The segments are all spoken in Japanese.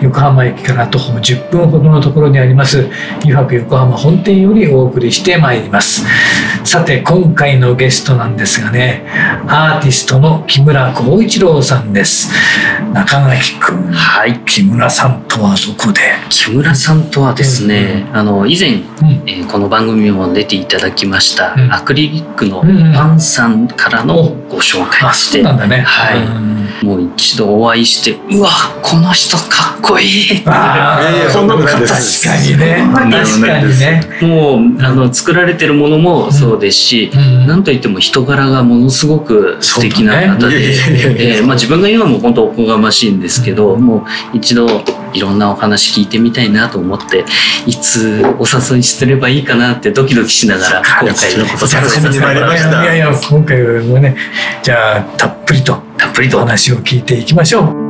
横浜駅から徒歩10分ほどのところにあります湯泊横浜本店よりお送りしてまいります。さて今回のゲストなんですがねアーティストの木村光一郎さんです。中垣君はい。木村さんとはどこで？木村さんとはですね、うん、あの以前、うん、えー、この番組も出ていただきました、うん、アクリリックのパンさんからのご紹介でして、うん、そうなんだね。はい、もう一度お会いしてうわこの人かっこいいこの方確かにね。確かにね。もうあの作られてるものもそうですし、なんといっても人柄がものすごく素敵な方で、えー、まあ、自分が言うのも本当おこがましいんですけど、もう一度いろんなお話聞いてみたいなと思っていつお誘いすればいいかなってドキドキしながら今回のお誘いさせてもらいました。いやいや今回もねじゃあたっぷりとたっぷりと。話を聞いていきましょう。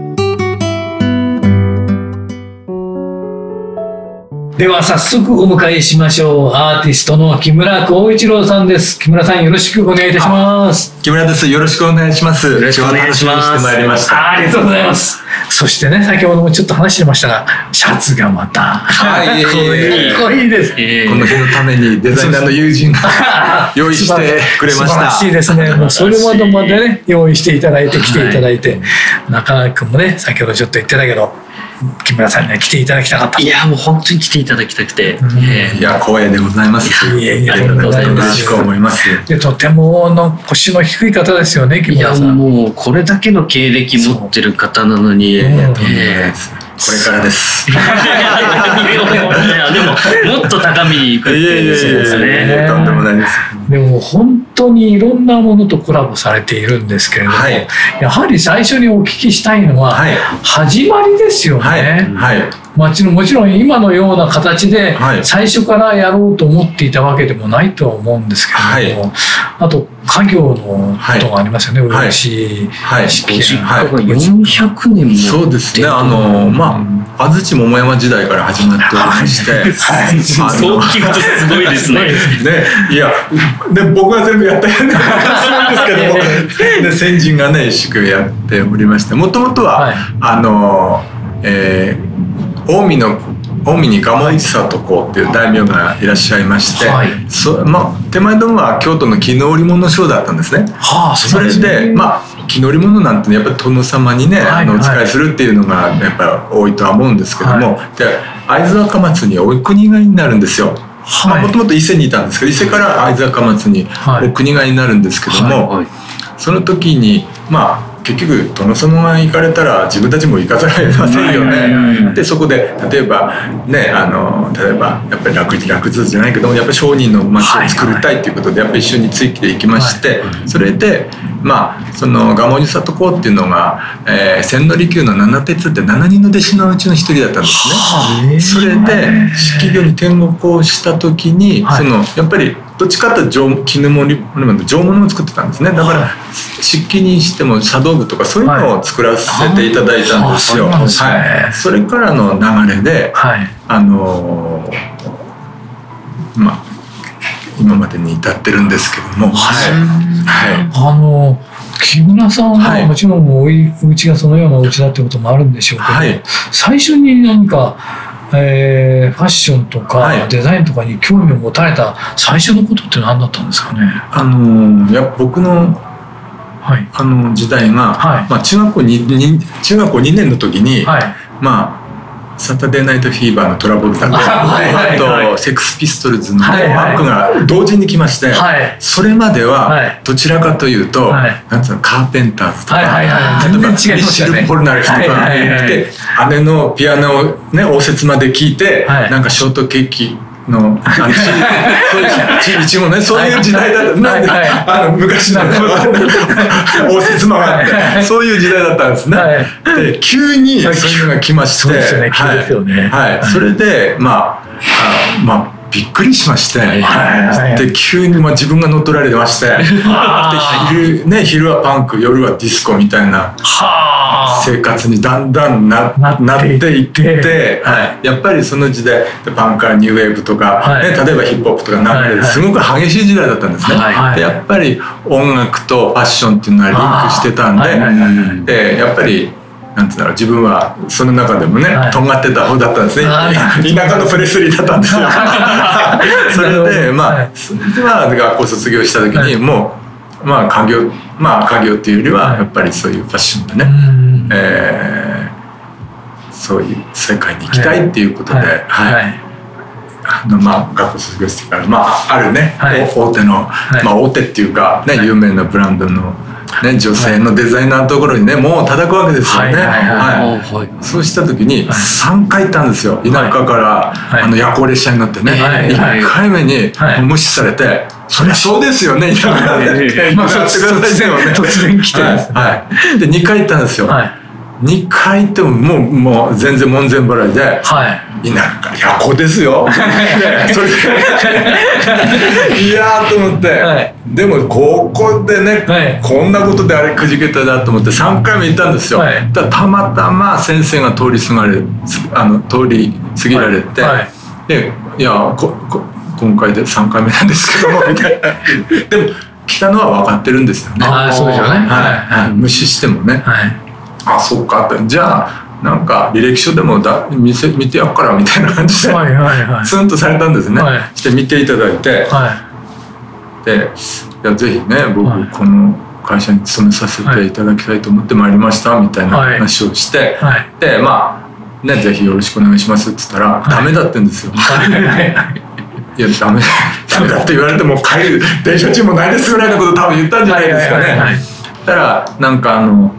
では早速お迎えしましょう。アーティストの木村光一郎さんです。木村さんよろしくお願いいたします。木村です。よろしくお願いします。よろしくお願いします。まいりました。ありがとうございます。そしてね先ほどもちょっと話してましたがシャツがまたはい。かっこいい。です、この日のためにデザイナーの友人が 用意してくれました。素晴らしいですね。もうそれまでまでね用意していただいて来ていただいて、中川君もね先ほどちょっと言ってたけど木村さんには来ていただきたかったいやもう本当に来ていただきたくて、うん。えー、いや光栄でございます。いやいやありがとうございます。よろしく思いますでとてもの腰の低い方ですよね木村さん。いやもうこれだけの経歴持ってる方なのに、えー、これからです。いやでももっと高みに行くってですね。とんでもないです。でも本当にいろんなものとコラボされているんですけれども、はい、やはり最初にお聞きしたいのは、はい、始まりですよね。はい、はいもちろんもちろん今のような形で最初からやろうと思っていたわけでもないとは思うんですけれども、はい、あと家業のことがありますよね、はい、漆式、はい、400年もそうですね。あのまあ安土桃山時代から始まっておりまして、はい、そう聞くとすごい。ですねね。いやで僕は全部やったような感じですけども で先人がね漆喰やっておりましてもともとは、はい、あのえー近江の近江に蒲市里公っていう大名がいらっしゃいまして、はい、そまあ、手前どもは京都の絹織物商だったんですね。はあ、それで、まあ絹織物なんてやっぱり殿様にね、はい、あのお使いするっていうのがやっぱり多いとは思うんですけども、はい、で会津若松にお国替えになるんですよ。もともと伊勢にいたんですけど伊勢から会津若松にお国替えになるんですけども、その時にまあ結局殿様が行かれたら自分たちも行かざるを得ませんよね。でそこで例えばねあの例えばやっぱり楽楽図じゃないけどやっぱり商人の町を作りたいっていうことでやっぱり一緒についていきまして、それでまあその蒲生里公っていうのが、えー、千利休の七鉄って7人の弟子のうちの一人だったんですね。それで式業に天国をした時に、そのやっぱりどっちかというと絹物上物を作ってたんですね。だから漆器にしても茶道具とかそういうのを作らせていただいたんですよ。はい、そはい、それからの流れで、はい、あのまあ今までに至ってるんですけども、はい、はい、あの木村さんはもちろんお家がそのようなお家だってこともあるんでしょうけど、はい、最初に何かえー、ファッションとかデザインとかに興味を持たれた最初のことって何だったんですかね？あのいや僕のはい、あの時代が、はい、まあ、中学校に中学校2年の時に、はい、まあサタデーナイトフィーバーのトラボルタと、あとセックスピストルズのバックが同時に来まして、それまではどちらかというと、なんつうのカーペンターズとか、例えばミシル・ポルナレフとかで姉のピアノをね応接まで聞いて、なんかショートケーキのいう一応ねそういう時代だった、なんで、あの昔の応接間があってそういう時代だったんですね。で急にそういうのが来まして、はい、それでまああまあびっくりしまして、で急にまあ自分が乗っ取られてまして。で昼,、ね、昼はパンク夜はディスコみたいな生活にだんだんななっていって。はい、やっぱりその時代パンカーニューウェーブとか、はい、ね、例えばヒップホップとか流れですごく激しい時代だったんですね。でやっぱり音楽とファッションっていうのはリンクしてたんででやっぱりなんてうんだろう自分はその中でもね、はい、とんがってた方だったんですね。田舎のプレスリーだったんですよ。それでまあそれでは学校卒業した時にもうまあ家業まあ家業っていうよりはやっぱりそういうファッションでね、はい、えー、そういう世界に行きたいっていうことではい、はい。あのまあ、学校卒業してから、まあ、あるね、大手の、まあ、大手っていうか、ね有名なブランドのね、女性のデザイナーのところにねもう叩くわけですよね。はい。そうした時に3回行ったんですよ。田舎から、あの夜行列車に乗ってね、は1回目に無視されて「そりゃそうですよね。田舎で」まあ、突然来て、はい、で2回行ったんですよ。2回行ってももうもう全然門前払いで、はい、田舎夜行ですよ。それでいやと思って、はい、でもここでね、はい、こんなことであれくじけたなと思って3回目行ったんですよ、はい、たたまたま先生が通り過ぎられあの通り過ぎられて、でいやここ今回で3回目なんですけども みたいな。でも来たのは分かってるんですよね。あそうですよね、はい。はい、無視してもね、はい。あそっか。ってじゃあなんか履歴書でもだ見せ見てやっからみたいな感じで、はいはいはい、ツンとされたんですね、はい、して見ていただいて、はい、でいやぜひね僕、はい、この会社に勤めさせていただきたいと思ってまいりましたみたいな話をして、はい、でまあねぜひよろしくお願いしますって言ったら、はい、ダメだってんですよ。いやダメダメだって言われても帰る電車中もないですぐらいのこと多分言ったんじゃないですかね。だからなんかあの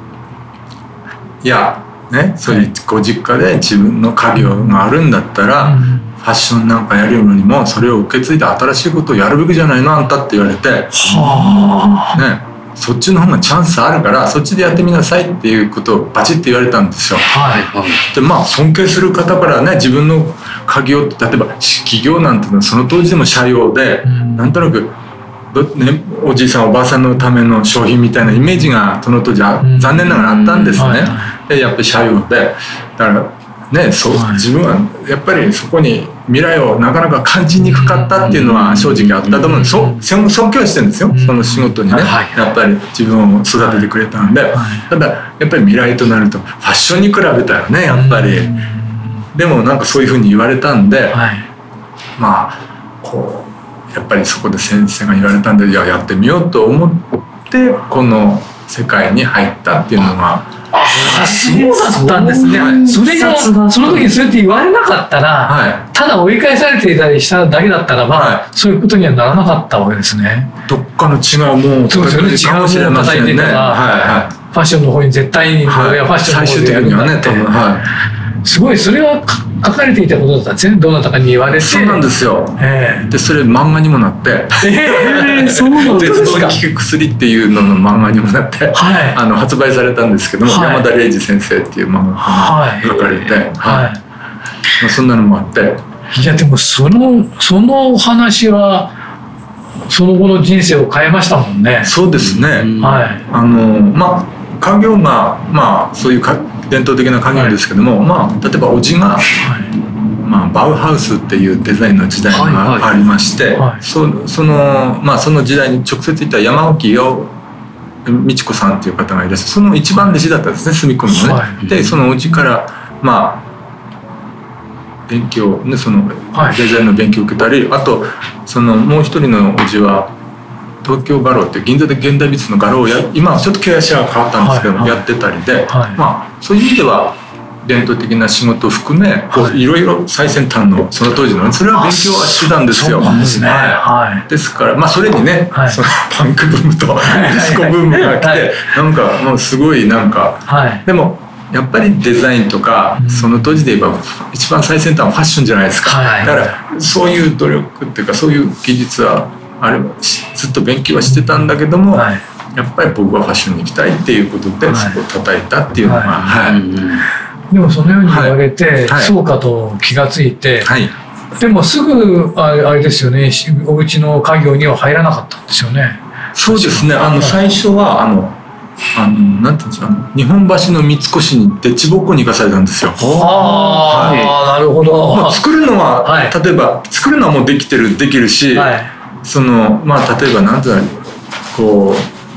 いやねそういうご実家で自分の家業があるんだったら、ファッションなんかやるよりもそれを受け継いで新しいことをやるべきじゃないのあんたって言われて、はねそっちの方がチャンスあるからそっちでやってみなさいっていうことをバチッて言われたんですよ。はい、でまあ尊敬する方からね自分の家業例えば企業なんていうのはその当時でも社用で、うん、なんとなくね、おじいさんおばあさんのための商品みたいなイメージがその当時は残念ながらあったんですね。でやっぱり社用で。だからねそう、自分はやっぱりそこに未来をなかなか感じにくかったっていうのは正直あったと思うんです。そ尊敬はしてるんですよ。その仕事にね、やっぱり自分を育ててくれたんで、ただやっぱり未来となるとファッションに比べたらねやっぱり、でもなんかそういうふうに言われたんで、まあこうやっぱりそこで先生が言われたんでいややってみようと思ってこの世界に入ったっていうのが。ああそうだったんですね、はい、それがその時にそうやって言われなかったら、はい、ただ追い返されていたりしただけだったらば、はい、そういうことにはならなかったわけですね。どっかの違うもうそうですよね。違うものを叩いてたら、はいはい、ファッションの方に絶対に、はい、ファッションの方にやるんだって、ね。はい、すごいそれは書かれていたことだったんですね。どなたかに言われて。そうなんですよ、えー、でそれ漫画にもなって。えー、そうなんですか。絶効く薬っていうのの漫画にもなって、はい、あの発売されたんですけども、はい、山田礼二先生っていう漫画が書かれて、はい。はい。まあ、そんなのもあって。いやでもそのその話はその後の人生を変えましたもんね。そうですね、はい、あのまあ家業がまあそういうか伝統的な家業ですけども、はい、まあ例えばおじが、はい、まあ、バウハウスっていうデザインの時代がありまして、はい、そそのまあその時代に直接言った山沖よ美智子さんっていう方がいらっしゃるその一番弟子だったんですね住み込みのね。でそのおじからまあ勉強ねそのデザインの勉強を受けたり、あとそのもう一人のおじは東京画廊って銀座で現代美術の画廊をや今はちょっと経営者が変わったんですけど、はい。はい、やってたりで、はい、まあそういう意味では伝統的な仕事を含め、はい、いろいろ最先端のその当時のそれは勉強はしてたんですよ。ですね。はい。ですからまあそれにね、はい、そのパンクブームとディスコブームが来て、なんかもうすごいなんか、はい、でもやっぱりデザインとか、うん、その当時で言えば一番最先端はファッションじゃないですか、はい、だからそういう努力っていうかそういう技術はあれずっと勉強はしてたんだけども、はい、やっぱり僕はファッションに行きたいっていうことで、そこを叩いたっていうのが、はい。でもそのように言われて、そうかと気がついて、でもすぐあれですよねお家の家業には入らなかったんですよね。そうですね。あの最初はあのあのなんていうんですか日本橋の三越にでっちぼっこに行かされたんですよ。ああ、はい、なるほど。まあ、作るのは、はい、例えば作るのはもうできてるできるし、はい、そのまあ例えばなんていうのこう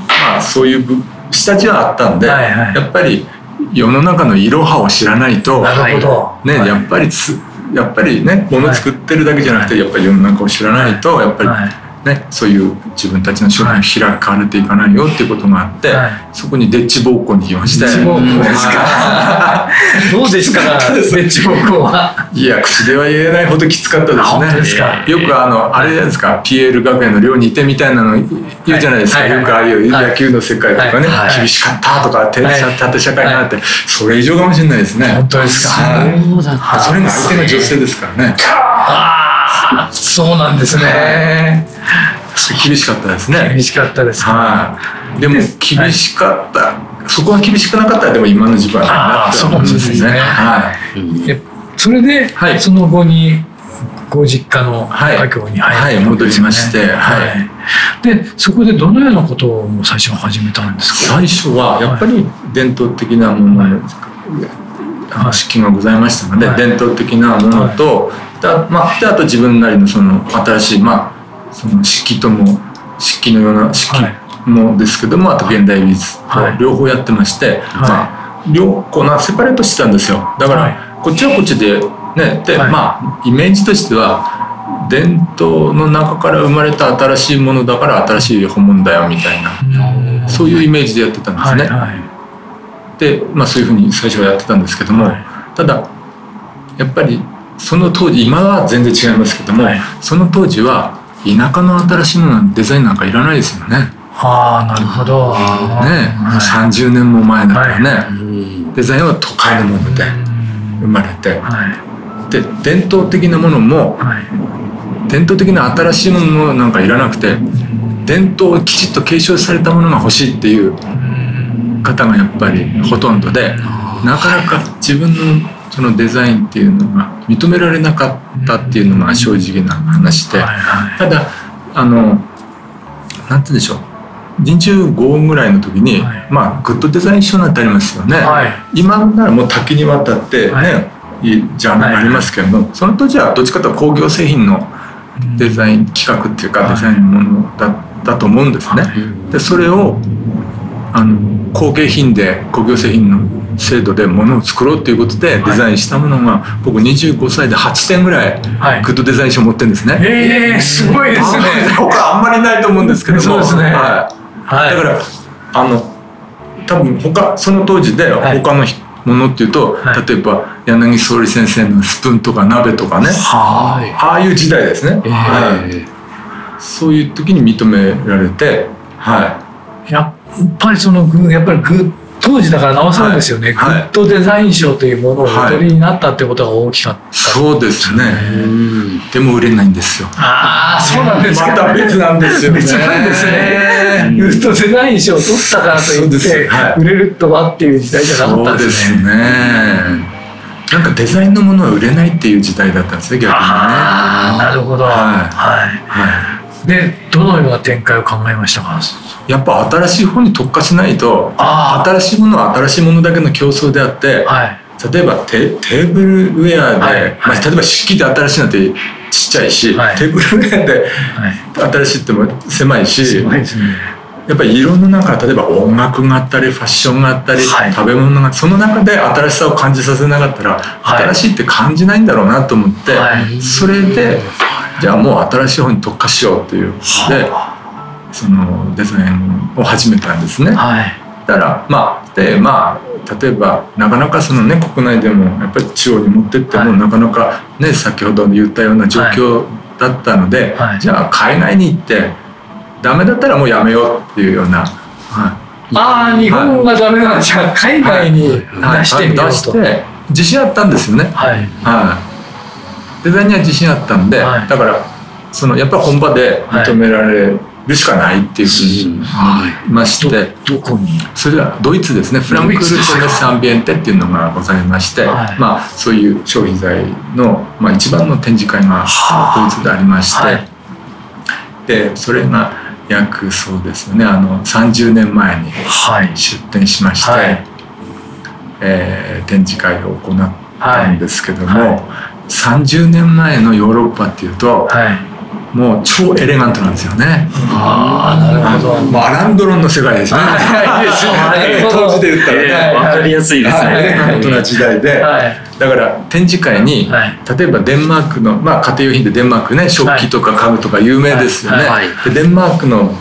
まあそういう下地はあったんで、はいはい、やっぱり世の中のいろはを知らないと、ね、やっぱりつやっぱりねもの作ってるだけじゃなくて、やっぱり世の中を知らないとやっぱり、ね、そういう自分たちの商品を開かれていかないよっていうことがあって、はい、そこにデッチ暴行に行きまして。デッチ暴行ですか？どうですか、デッチ暴行は？いや、口では言えないほどきつかったですね。すよくあの、あれじゃないですか、ピエール学園の寮にいてみたいなの言うじゃないですか。はい、よくああいう野球の世界とかね、はい、厳しかったとか、縦社会になって、それ以上かもしれないですね。本当ですか？そうだそれが相手が女性ですからね。そうなんですね。厳しかったですね。厳しかったです。はい。でも厳しかった、はい、そこが厳しくなかったらでも今の自分はなって思うんですね。はい。それで、はい、その後にご実家の家境に入って、ね、はい、戻りまして、はい。でそこでどのようなことを最初始めたんですか？最初はやっぱり伝統的なもの、はい、式がございましたので、伝統的なものと、はい、まあ、であと自分なりのその新しいまあその式とも式のような式もですけども、はい、あと現代美術と両方やってまして、はい、まあ両こなセパレートしてたんですよ。だから、こっちはこっちでねで、まあイメージとしては伝統の中から生まれた新しいものだから新しい本物だよみたいなそういうイメージでやってたんですね。はいはい、で、まあ、そういうふうに最初はやってたんですけども、ただやっぱりその当時今は全然違いますけども、その当時は田舎の新しいものデザインなんかいらないですよね。はあなるほど。ね、はい、30年も前だからね、はい、デザインは都会のもので生まれて、はい、で伝統的なものも、はい、伝統的な新しいものなんかいらなくて伝統をきちっと継承されたものが欲しいっていう方がやっぱりほとんどでなかなか自分のそのデザインっていうのが認められなかったっていうのが正直な話で、ただあのなんて言うんでしょう。25ぐらいの時に、はい、まあグッドデザイン賞なんてありますよね、はい、今ならもう多岐にわたってね、はい、ジャンルがありますけども、その当時はどっちかというと工業製品のデザイン企画っていうか、デザインのものだったと思うんですね。でそれをあの工芸品で工業製品の制度でものを作ろうっていうことでデザインしたものが、はい、僕25歳で8点ぐらいグッドデザイン賞持ってるんですね。はい、えー、すごいですね。他あんまりないと思うんですけども。そうですね。はい。はい、だからあの多分他その当時で他のものっていうと、はい、例えば柳総理先生のスプーンとか鍋とかね、はい、ああいう時代ですね、えー、はい、そういう時に認められて、はい、やっぱりそのやっぱりグッ当時だからなおさらですよね、はい、グッドデザイン賞というものをお取りになったってことが大きかった、はい、そうですね。でも売れないんですよ。ああそうなんですか、また別なんですよね。別なんですね。グッドデザイン賞を取ったからといって、売れるとはっていう時代じゃなかったですね。そうですね。なんかデザインのものは売れないっていう時代だったんですね逆にね。ああなるほど。はい、はい、はい。でどのような展開を考えましたか？やっぱ新しい方に特化しないと新しいものは新しいものだけの競争であって、はい、例えばテテーブルウェアで、はい、まあ、例えば漆器で新しいなんてちっちゃいし、はい、テーブルウェアで新しいっても狭いし、ね、やっぱり色の中例えば音楽があったりファッションがあったり、はい、食べ物がその中で新しさを感じさせなかったら、新しいって感じないんだろうなと思って、それでじゃあもう新しい方に特化しようっていう。でそのデザインを始めたんですね。はい、だからまあでまあ例えばなかなかそのね国内でもやっぱり地方に持ってっても、なかなかね先ほど言ったような状況だったので、じゃあ海外に行ってダメだったらもうやめようっていうような。はい、ああ日本がダメなんじゃ海外に出してみようと、はい、出して自信あったんですよね。はい、はい、デザインには自信あったんで、だからそのやっぱり本場で認められるしかないっていうふうに言いまして、どこに？それはドイツですね。フランクフルトメッサンビエンテっていうのがございまして、まあ、そういう消費財の、まあ、一番の展示会がドイツでありまして、でそれが約そうですよね。あの30年前に出展しまして、はい、えー、展示会を行ったんですけども、はい。はい、30年前のヨーロッパっていうと、はいもう超エレガントなんですよね。ああ、なるほど。もうアランドロンの世界ですね。当時で言ったらね。わかりやすいですね。エレガントな時代で。だから展示会に、例えばデンマークの、まあ家庭用品でデンマークね、食器とか家具とか有名ですよね。でデンマークの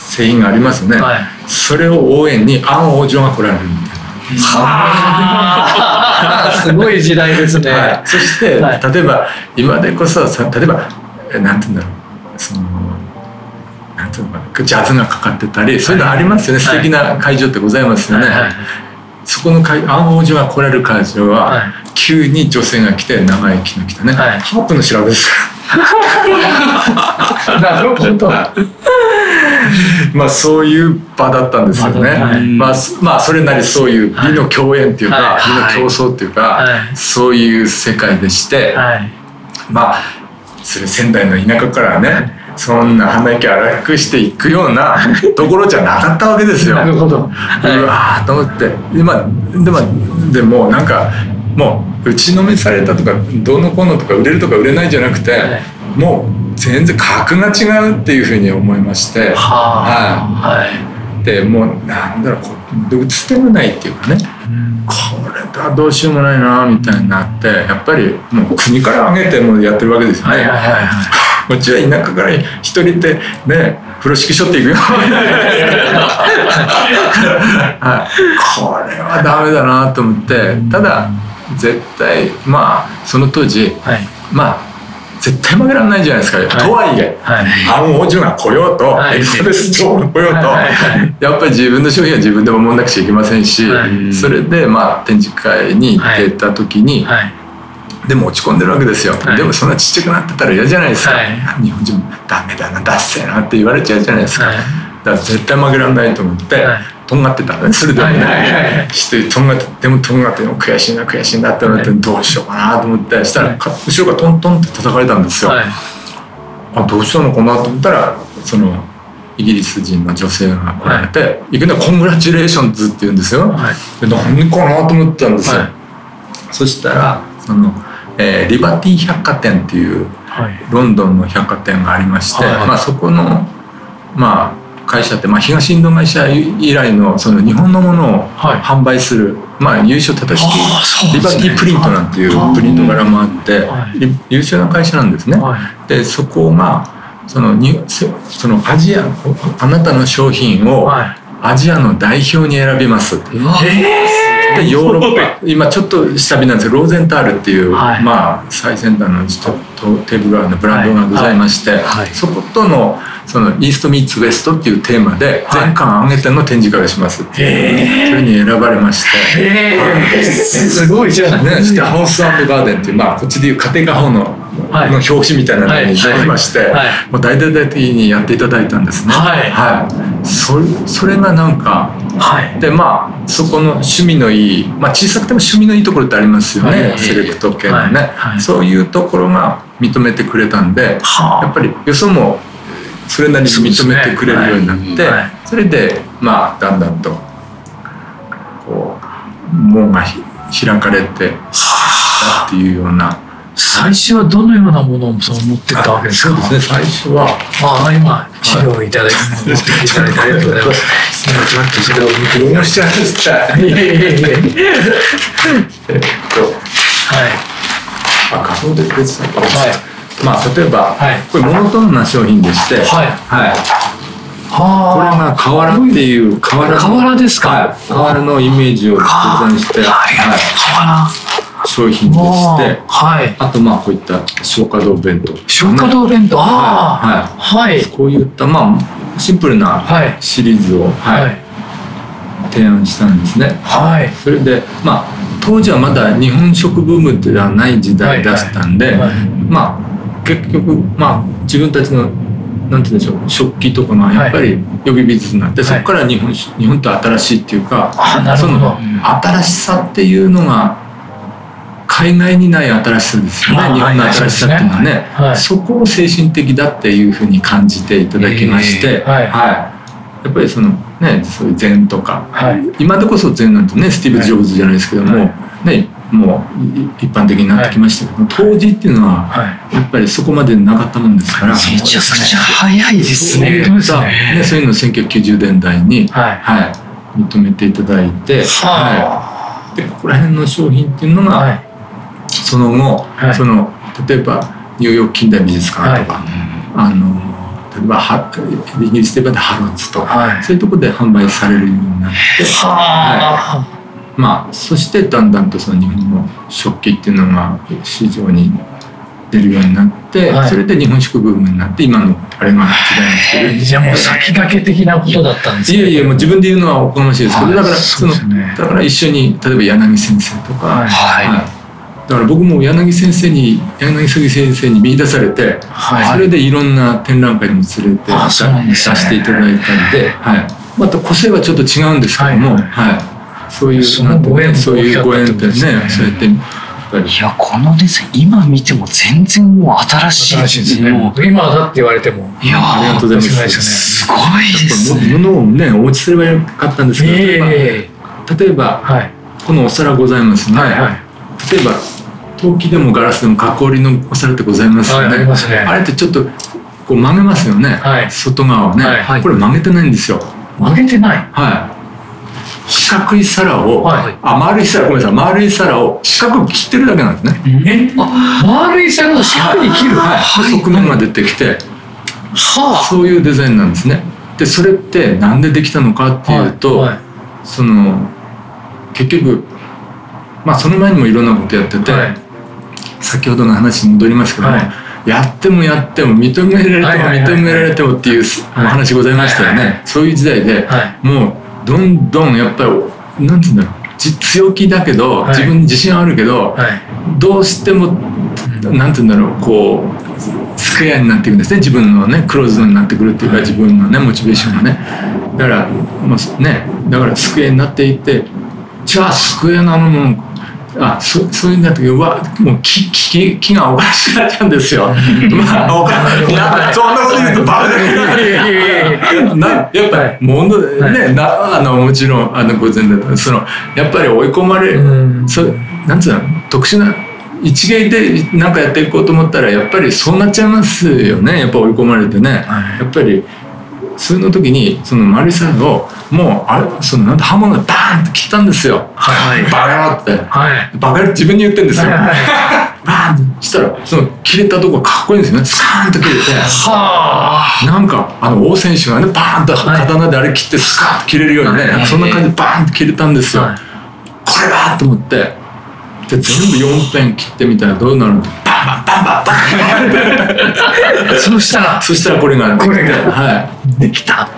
製品がありますよね。それを応援にアン王女が来られるみたいな。はあ、すごい時代ですね。そして、例えば今でこそ例えばなんて言うんだろう。そのなんていうのかな。ジャズがかかってたりそういうのありますよね、はい、素敵な会場ってございますよね、はいはい、そこの会暗王女が来られる会場は、急に女性が来て長い木の来たね、ハープの調べです。なるほど。まあそういう場だったんですよね、まあ、まあそれなりそういう美の共演っていうか、美の競争っていうか、そういう世界でして、まあそれ仙台の田舎からねそんな鼻息荒くしていくようなところじゃなかったわけですよ。なるほど。はい、うわと思ってで,、まあ、でもでもなんかもう打ちのめされたとかどうのこうのとか売れるとか売れないじゃなくて、はい、もう全然格が違うっていうふうに思いまして。はあ、はい、でもうなんだろうこう打つ手もないっていうかね。うんこれはどうしようもないなみたいになってやっぱりもう国から挙げてもやってるわけですよね。はいはいはい。こっちは田舎から一人でね風呂敷しょっていくよ。はい、これはダメだなと思ってただ絶対まあその当時、はい、まあ絶対負けられないじゃないですか、はい、とはいえ、はい、アン王女が来ようと、はい、エリザベス女王が来ようと、やっぱり自分の商品は自分で守んなくちゃいけませんし、それでまあ展示会に行ってた時に、でも落ち込んでるわけですよ、でもそんなちっちゃくなってたら嫌じゃないですか、日本人ダメだなダッセーなって言われちゃうじゃないですか、だから絶対負けられないと思って、とんがってたね。それでもね。してとんがってでもとんがっても悔しいな悔しいなって思ってどうしようかなと思ってしたら後ろがトントンって叩かれたんですよ。あどうしたのかなと思ったらそのイギリス人の女性が来られて、はい、いきなり「コングラチュレーションズ」って言うんですよ。はい、で何かなと思ったんですよ。はい、そしたらその、えー、リバティ百貨店っていう、ロンドンの百貨店がありまして、まあ、そこのまあ会社って、まあ、東インド会社以来のその日本のものを販売する、まあ、優秀正しきリバティプリントなんていうプリント柄もあって、優秀な会社なんですね。でそこがそのにそのアジアあなたの商品をアジアの代表に選びます。でヨーロッパ今ちょっと下火なんですけどローゼンタールっていう、はい、まあ最先端のテーブルのブランドがございまして、はい。はい、そことのそのイーストミーツウエストっていうテーマで全館挙げての展示会をします。それに選ばれまして。すごいじゃん。ね、してハウスガーデンっていうまあこっちでいう家庭科法のはい、の表紙みたいなのになりまして、もう大々的にやっていただいたんですね。はい、はい、それそれがなんか、はい、でまあそこの趣味のいい、まあ、小さくても趣味のいいところってありますよね、セレクト系のね、そういうところが認めてくれたんで、やっぱりよそもそれなりに認めてくれるようになって、それでまあだんだんとこう門が開かれてたっていうような。最初はどのようなものをそう持ってったわけですか？そうですね。最初は、ああ今資料をいただき、持ってきていただいてありがとうございます。今ちょっとそれを見てみました。いえいえいえ。えっと、はい。あ仮想で別だはい。まあ例えば、はい、これモノトーンな商品でして、はい。はい。これが瓦っていう瓦瓦ですか、はい、瓦のイメージをデザインして、はい、瓦。商品でして、はい、あとまあこういった消化道弁当、ね、消化道弁当。ああ。はい、はい、こういったまあシンプルなシリーズを、はい、提案したんですね。はい、それでまあ当時はまだ日本食ブームではない時代だったんで、まあ結局まあ自分たちのなんて言うんでしょう食器とかがやっぱり呼び水になって、そこから日本日本って新しいっていうかその新しさっていうのが海外にない新しさですよね日本の新しさっていうのはね、はい、そこを精神的だっていうふうに感じていただきまして、はい、はい、やっぱりそのねそういう禅とか、はい、今でこそ禅なんてねスティーブ・ジョブズじゃないですけども、ねもう一般的になってきましたけど、当時っていうのはやっぱりそこまでなかったもんですから、めちゃくちゃ早いですね。そう。ね。そういうのを1990年代に、はい。認めていただいて、はい、でここら辺の商品っていうのが、その後、その例えばニューヨーク近代美術館とか、あの例えばイギリスで言えばハロッズとか、そういうところで販売されるようになって、はい、まあそしてだんだんとその日本の食器っていうのが市場に出るようになって、はい、それで日本食ブームになって今のあれが時代に来てるじゃあもう先駆け的なことだったんですねいやいやもう自分で言うのはおこがましいですけど、だからその、ね、だから一緒に例えば柳先生とか、はい、はい。だから僕も柳先生に柳杉先生に見出されて、はい、それでいろんな展覧会にも連れて出していただいたんで、はい、また個性はちょっと違うんですけども、はい、はい、そういうなんてねそういうご縁ってね。そうやって。いやこのデザイン今見ても全然もう新しい。ですね。今だって言われても。いやありがとうございます。すごいですね。物をねお持ちすればよかったんですけど、えー、例えば、はい、このお皿ございますね、はいはい、例えば陶器でもガラスでも加工りのお皿ってございますよね。あね。あれってちょっとこう曲げますよね。はい、外側をね、はい、これ曲げてないんですよ。曲げてない。はい。四角い皿を、はい、あ丸い皿ごめんなさい丸い皿を四角く切ってるだけなんですね。え？あ丸い皿を四角に切る？はい。はい、側面が出てきて、はあ、そういうデザインなんですね。でそれってなんでできたのかっていうと、はい。はい、その結局まあその前にもいろんなことやってて、はい。先ほどの話に戻りますけども、はい、やってもやっても認められても認められてもっていうお話ございましたよね、そういう時代で、もうどんどんやっぱりなんていうんだろう。強気だけど、自分に自信はあるけど、どうしてもなんていうんだろう。こうスクエアになっていくんですね。自分のねクローズドになってくるっていうか自分のねモチベーションがね。だからもうねだからスクエアになっていってじゃあスクエアなのもあそそういうんだったけどわもう気気気がおかしくなっちゃうんですよ。まあおかいやそんなこと言うとバカだなやっぱりものねなあのもちろんあの午前だそのやっぱり追い込まれる。そなんつうの？特殊な一芸で何かやっていこうと思ったらやっぱりそうなっちゃいますよね。やっぱ追い込まれてね、やっぱり。その時にそのマリさんをもうあれそのなんて刃物でバーンって切ったんですよ。はい、バカ野郎って、はい、バカ自分に言ってんですよ。はいはい、バーンしたらその切れたとこかっこいいんですよね。スカーンと切れて。はなんかあの王選手がねバーンと刀であれ切ってスカーンと切れるようにね、はい、そんな感じでバーンと切れたんですよ。はい、これだと思って。で全部4辺切ってみたらどうなるのバンバンバンバンバンそしたらそしたらこれがこれがはいできた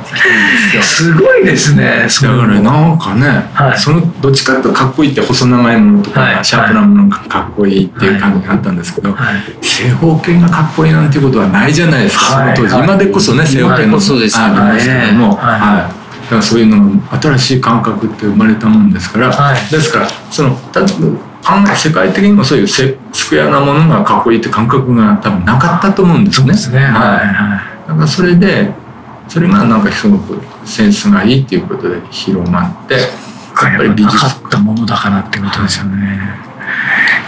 すごいですねだからなんかね、はい、そのどっちかというとかっこいいって細長いものとか、はい、シャープなものがかっこいいっていう感じがあったんですけど、はい、正方形がかっこいいなんていうことはないじゃないですか、その当時、今でこそね正方形のありますけども、はいだからそういうの新しい感覚って生まれたもんですから、ですからその世界的にもそういうスクエアなものがかっこいいって感覚が多分なかったと思うんですね。ねはい、だからそれでそれがなんかすごくセンスがいいっていうことで広まってやっぱり美術なかったものだからってことですよね。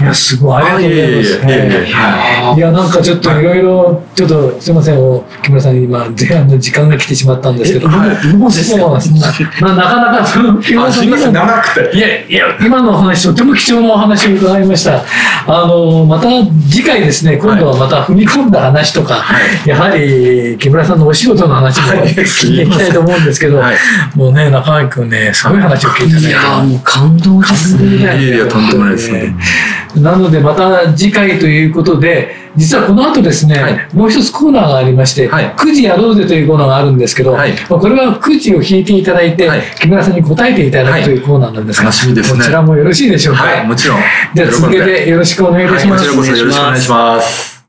いや、すごい。ありがとうございます。いやいやいや、なんかちょっといろいろ、ちょっとすみません、木村さん、今、前半の時間が来てしまったんですけど、もうですななかなか、その、木村さん、長くて。いや、いや、今のお話、とても貴重なお話を伺いました。あの、また次回ですね、今度はまた踏み込んだ話とか、やはり木村さんのお仕事の話も聞いていきたいと思うんですけど、もうね、中井君ね、すごい話を聞いていただいて。いや、もう感動ですね。いやいや、とんでもないですね。なのでまた次回ということで実はこの後ですね、はい、もう一つコーナーがありまして、はい、9時やろうぜというコーナーがあるんですけど、はい、これは9時を引いていただいて、木村さんに答えていただくというコーナーなんですが、楽しみですね、こちらもよろしいでしょうか？はい、もちろん。じゃあ続けてよろしくお願いいたします。こちらこそよろしくお願いします。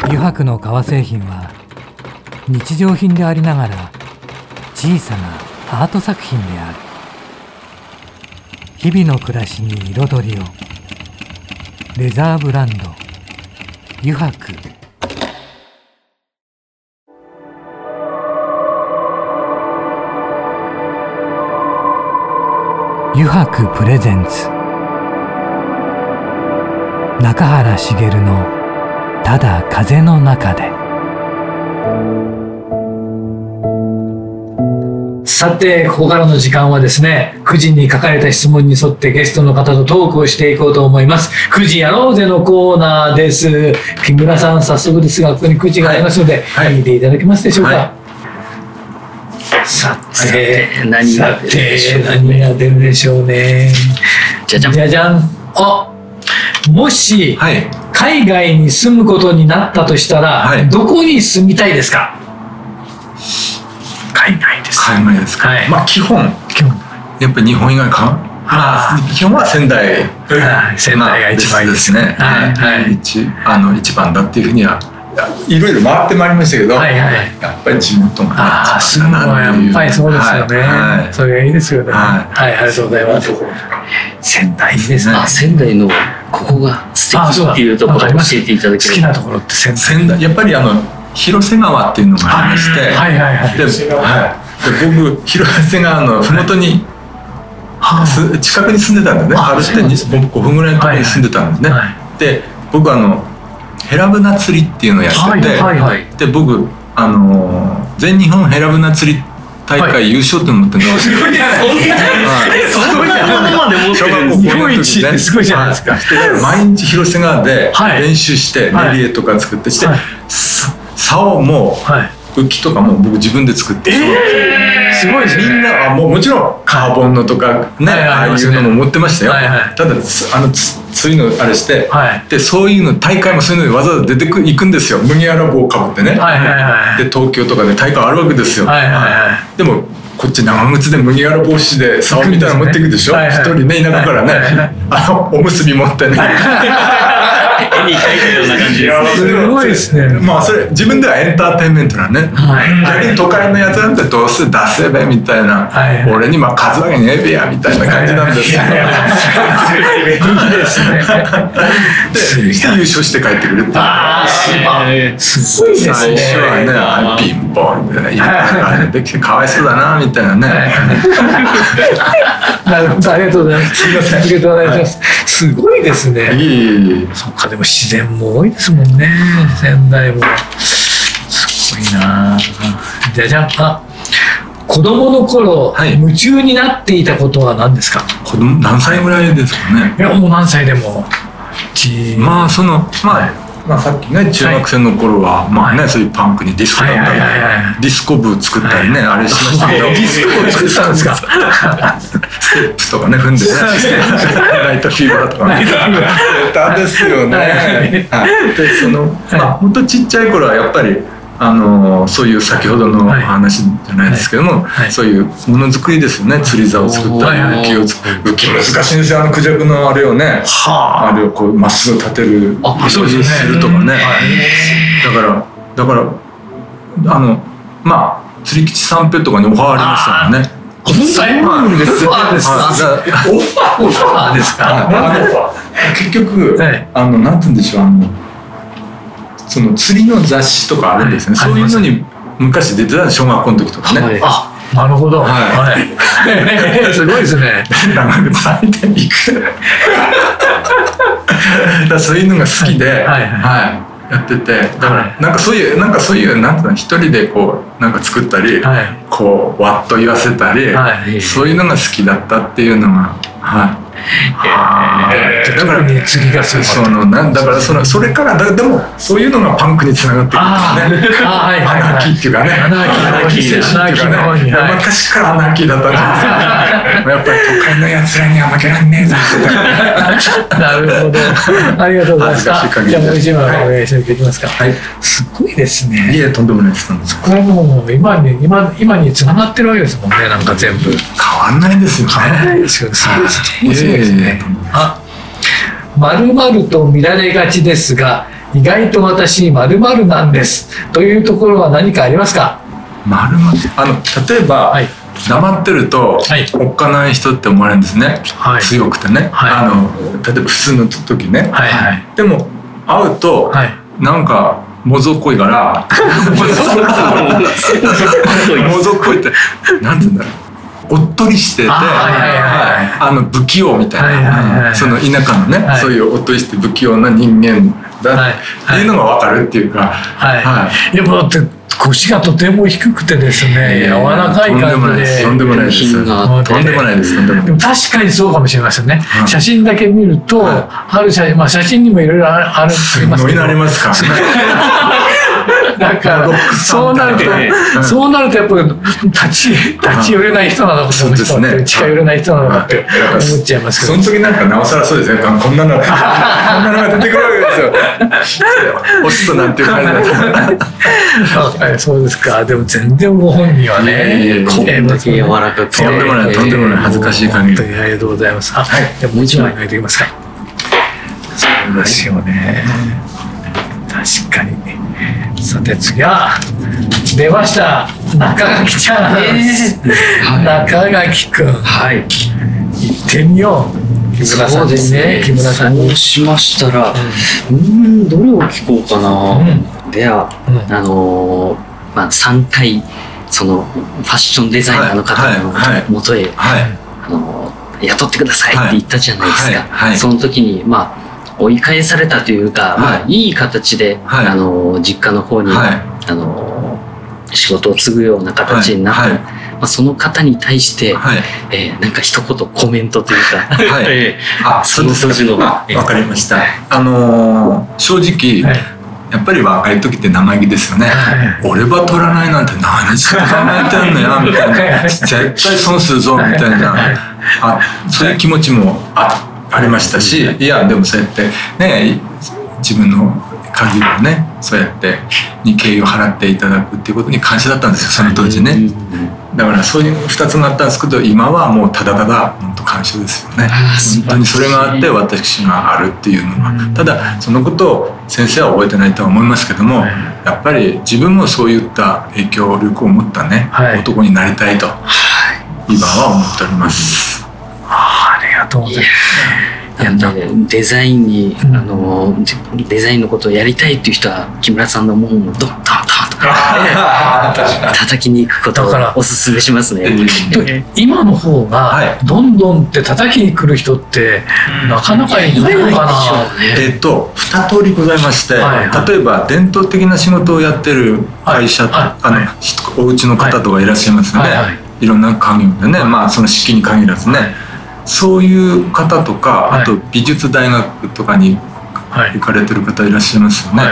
油白の革製品は日常品でありながら小さなアート作品である。日々の暮らしに彩りを。レザーブランド。油白油白プレゼンツ。中原茂の「ただ風の中で」さて、ここからの時間はですね、9時に書かれた質問に沿ってゲストの方とトークをしていこうと思います。9時やろうぜのコーナーです。木村さん、早速ですが、ここに9時がありますので、はい、見ていただけますでしょうか？はい、さて、何が出るでしょうね。何が出るでしょうね。じゃじゃん。じゃじゃん。あもし、はい、海外に住むことになったとしたら、どこに住みたいですか？海外？ですか、はい、まあ基本基本。やっぱり日本以外かまあ、基本は仙台、仙台が一番いいですね、はい。はい、一あの一番だっていうふうにはいろいろ回ってまいりましたけど、はいはい、やっぱり地元がああそう。やっぱりそうですよね、はい、それがいいですよね、はい、はい、ありがとうございます。仙台いいですね。仙台のここが素敵っていうところを教えていただける好きなところって仙台。やっぱりあの広瀬川っていうのがありまして、はい。はい。はい、で僕広瀬川の麓に、はあ、近くに住んでたんだね。歩いて5分ぐらいのところに住んでたんですね、はいはい、で僕あのヘラブナ釣りっていうのをやってて、はいはいはい、で僕あの全日本ヘラブナ釣り大会優勝って思ってるの、すごいじゃないですか。そんなものまで持ってる。日本一すごいじゃないですか。毎日広瀬川で練習して、練り絵とか作ってして、竿も浮きとかも僕自分で作ってえー、すごいみんなあもうもちろんカーボンのとかね、はい、ああいうのも持ってましたよ、はいはい、ただあのそういうのあれして、はい、でそういうの大会もそういうのにわざわざ出てく行くんですよ。麦わら帽をかぶってね、はいはいはい、で東京とかで大会あるわけですよ、はいはいはい、でもこっち長靴で麦わら帽子で竿みたいなの持っていくでしょ？一、はいはい、人ね田舎からね、はいはい、あのおむすび持ってね 絵に描いてるような感じですすごいですね。まあそれ自分ではエンターテインメントなね、はい、逆に都会のやつなんてどうせ出せべみたいな、はい、俺にまあ数上げねえべやみたいな感じなんですけど、い。いですねで優勝して帰ってくるってああすごいですね最初はねピンポンでねあれできてかわいそうだなみたいなねなるほど。ありがとうございます。すみません。ありがとうございます。すごいですね。いいいそっかでも自然も多いですもんね。仙台も。すごいな。じゃじゃんあ子供の頃、はい、夢中になっていたことは何ですか？子供何歳ぐらいですかね。いやもう何歳でも。まあそのまあ、はいまあ、さっきね中学生の頃は、はい、まあね、そういうパンクにディスコだったり、ディスコ部作ったりね、あれしましたけど、ディスコ部作ったんですか？ステップとかね踏んでねナイトフィーバーとかね。歌ですよね、はい、でそのまあ本当ちっちゃい頃はやっぱりあのそういう先ほどの話じゃないですけども、そういうものづくりですよね釣り竿を作ったり浮きを作る。浮き難しいんですよあのクジャクのあれをね。あ。れをこうまっすぐ立てるあそうです、るとかね、だからだからあのまあ釣り吉三平とかにオファーありましたもんね。オファーですか？オファーですか？結局、あのなんて言うんでしょうあのその釣りの雑誌とかあるんですね、はい、そういうのに昔出てた小学校の時とかね、はい、あなるほど。はい。すごいですね。長靴履いていく。だそういうのが好きで、はい、はい。やってて。だから、なんかそういうなんかそういうなんていうの一人でこうなんか作ったり、はい、こうわっと言わせたり、はい、そういうのが好きだったっていうのがはいだからね次がそのなんだ。からそのそれからだでもそういうのがパンクにつながっていくんですね。アナーキーっていうかね。アナーキー精神っていうかね。昔からアナーキーだったんじゃないですか やっぱり都会のやつらには負けらんねえぞ なるほど。ありがとうございます。じゃあもう一枚お願いしていきますか。はい。すごいですね。いえとんでもないですそこはもう今に今今につながってるわけですもんねなんか全部。変わんないですよね。変わんないですよね。そうですねですね。あ、まるまると見られがちですが、意外と私まるまるなんですというところは何かありますか？まるまる。あの例えば、はい、黙ってると、はい、おっかない人って思われるんですね。はい、強くてね。あの例えば普通の時ね。はいはい、でも会うと、はい、なんか。もぞっこいから もぞっこいってなんて言うんだろうおっとりしててあの不器用みたいな。その田舎のね、そういうおっとりして不器用な人間だっていうのが分かるっていうか。はい、い。やだって腰がとても低くてですね柔らかい感じで。とんでもないですとんでもないです。でも確かにそうかもしれませんね、写真だけ見ると、ある写真まあ写真にもいろいろあるありますけりますかなんか そうなると、そうなるとやっぱり立ち立ち寄れない人なのかその人って近寄れない人なのかって思っちゃいますけど、その時なんかなおさらそうですね。こんなの こんなのが出てくるわけですよ。押すとなんていう感じだそうですか。でも全然ご本人はねこんだけ柔らかくとんでもないとんでもない恥ずかしい限り。ありがとうございます。あ、はい、もう一枚書いてきますか。そうですよね。確かにさて次は出ました中垣ちゃん、えー、中垣くん。はい。行ってみよう。木村さんですね。木村さんそうしましたらうん。どれを聞こうかな、うん、では、うん、あのー、まあ3体そのファッションデザイナーの方のもとへ、はい。はい、あのー、雇ってくださいって言ったじゃないですか、はい、その時にまあ追い返されたというか、はい。まあ、いい形で、はい、あの実家の方に、はい、あの仕事を継ぐような形になった、はい、まあ、その方に対して、はい、えー、なんか一言コメントというか、はい、えー、あその年のわ、えー、かりました。あのー、正直、やっぱり若い時って生意気ですよね、俺は取らないなんて何しか考えてんのやみたいな。絶対損するぞみたいな。あそういう気持ちもあって。ありましたしいやでもそうやってね自分の限りをねそうやってに敬意を払っていただくっていうことに感謝だったんですよその当時ね。だからそういう2つがあったんですけど今はもうただただ本当感謝ですよね。本当にそれがあって私があるっていうのは。ただそのことを先生は覚えてないとは思いますけどもやっぱり自分もそういった影響力を持ったね、男になりたいと今は思っております。ありがとうございます。デザインに、うん、あのデザインのことをやりたいっていう人は木村さんの門をドンドンドンと 叩きに行くことをおすすめしますね。今の方がどんどんって叩きに来る人ってなかなかいないのかな。えっと二通りございまして、はい。はい、例えば伝統的な仕事をやってる会社、はい、あの、はい、お家の方とかいらっしゃいますよね。はい。はい、い。ろんな家業でね、まあその式に限らずね。そういう方とか、あと美術大学とかに行かれてる方いらっしゃいますよね。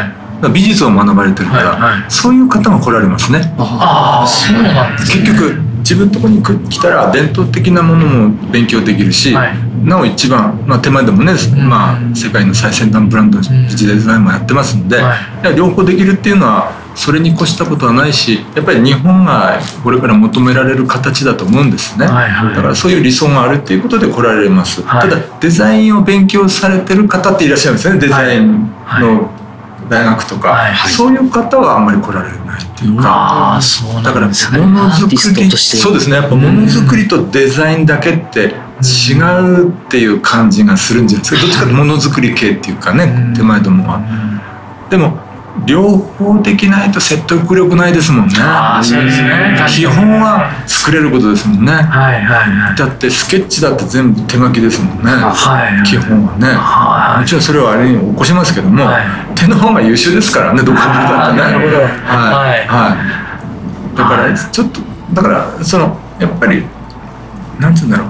はい、美術を学ばれてるから、はいはい、そういう方が来られますね。ああ、そうなんです、ね、結局自分のとこに来たら伝統的なものも勉強できるし、はい、なお一番、まあ、手前でもね、うん、まあ、世界の最先端ブランド美術デザインもやってますんで、はい、両方できるっていうのはそれに越したことはないしやっぱり日本がこれから求められる形だと思うんですね、はいはい、だからそういう理想があるっていうことで来られます、はい、ただデザインを勉強されてる方っていらっしゃるんですね。デザインの大学とか、はいはい、そういう方はあんまり来られないっていうか、だからものづくりそうですね。やっぱものづくりとデザインだけって違うっていう感じがするんじゃないですか。どっちかとものづくり系っていうかね手前どもは。でも両方できないと説得力ないですもんね。ああそうですね。基本は作れることですもんね。はいはいはい。だってスケッチだって全部手書きですもんね。はい。基本はね。はい。もちろんそれはあれに起こしますけども、はい、手の方が優秀ですからね。どこだってね。なるほど。はいはい。だからちょっとだからそのやっぱりなんつうんだろう。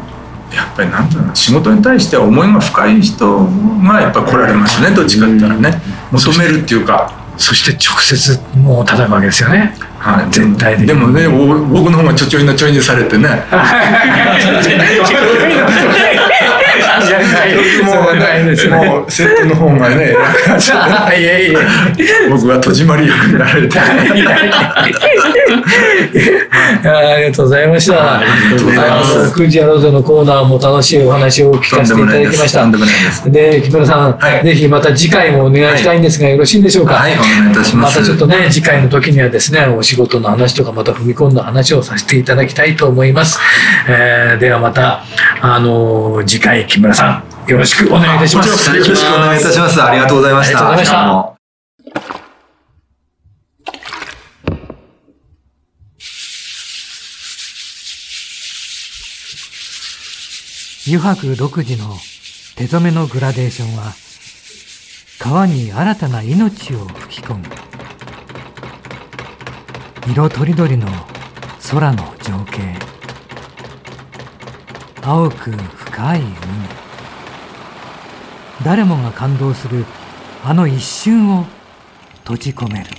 やっぱりなんていうの仕事に対して思いが深い人がやっぱ来られますねどっちかって言ったらね求めるっていうかそして直接もう叩くわけですよね。はい、全体的でもね僕の方がちょちょいのちょいにされてね もうねもうセットの方がねいやいや僕は戸締まり役になられてありがとうござい。ましたありがとうございます。クジアローズのコーナーも楽しいお話を聞かせていただきました。で木村さん、はい、ぜひまた次回もお願いしたいんですが、よろしいでしょうか？はい。お願いいたします。またちょっとね次回の時にはですねお仕事の話とかまた踏み込んだ話をさせていただきたいと思います、えー、ではまたあの次回木村さんよろしくお願いいたします。よろしくお願いいたします。ありがとうございました。ありがとうございました。油白独自の手染めのグラデーションは川に新たな命を吹き込む色とりどりの空の情景青く深い海。誰もが感動するあの一瞬を閉じ込める。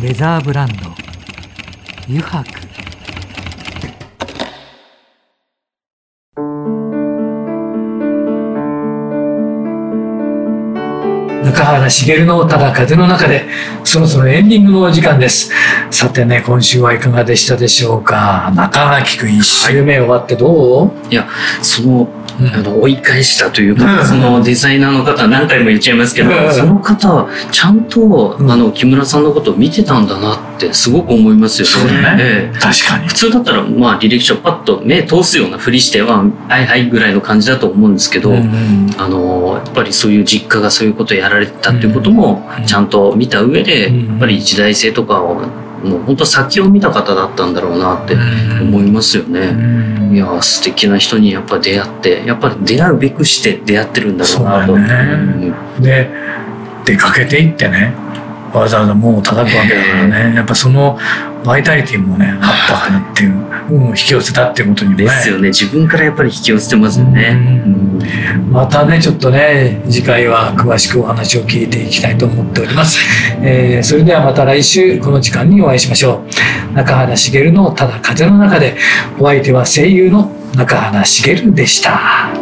レザーブランド油白中原茂のただ風の中でそろそろエンディングのお時間です。さてね今週はいかがでしたでしょうか？中垣君1週目終わってどう、はい、いやそのあの追い返したというか、そのデザイナーの方何回も言っちゃいますけど、その方はちゃんと、あの木村さんのことを見てたんだなってすごく思いますよね。そうだね、え確かに。普通だったらまあ履歴書パッと目通すようなふりしてははいはいぐらいの感じだと思うんですけど、あのやっぱりそういう実家がそういうことをやられてたっていうこともちゃんと見た上で、やっぱり時代性とかをもう本当先を見た方だったんだろうなって思いますよね。いや素敵な人にやっぱ出会ってやっぱり出会うべくして出会ってるんだろうなと。ね、で出かけていってね。わざわざもう叩くわけだからね、やっぱそのバイタリティもねあったかなっていう運を引き寄せたっていうことにもね。ですよね。自分からやっぱり引き寄せてますよね、またねちょっとね次回は詳しくお話を聞いていきたいと思っております、えー、それではまた来週この時間にお会いしましょう。中原茂のただ風の中でお相手は声優の中原茂でした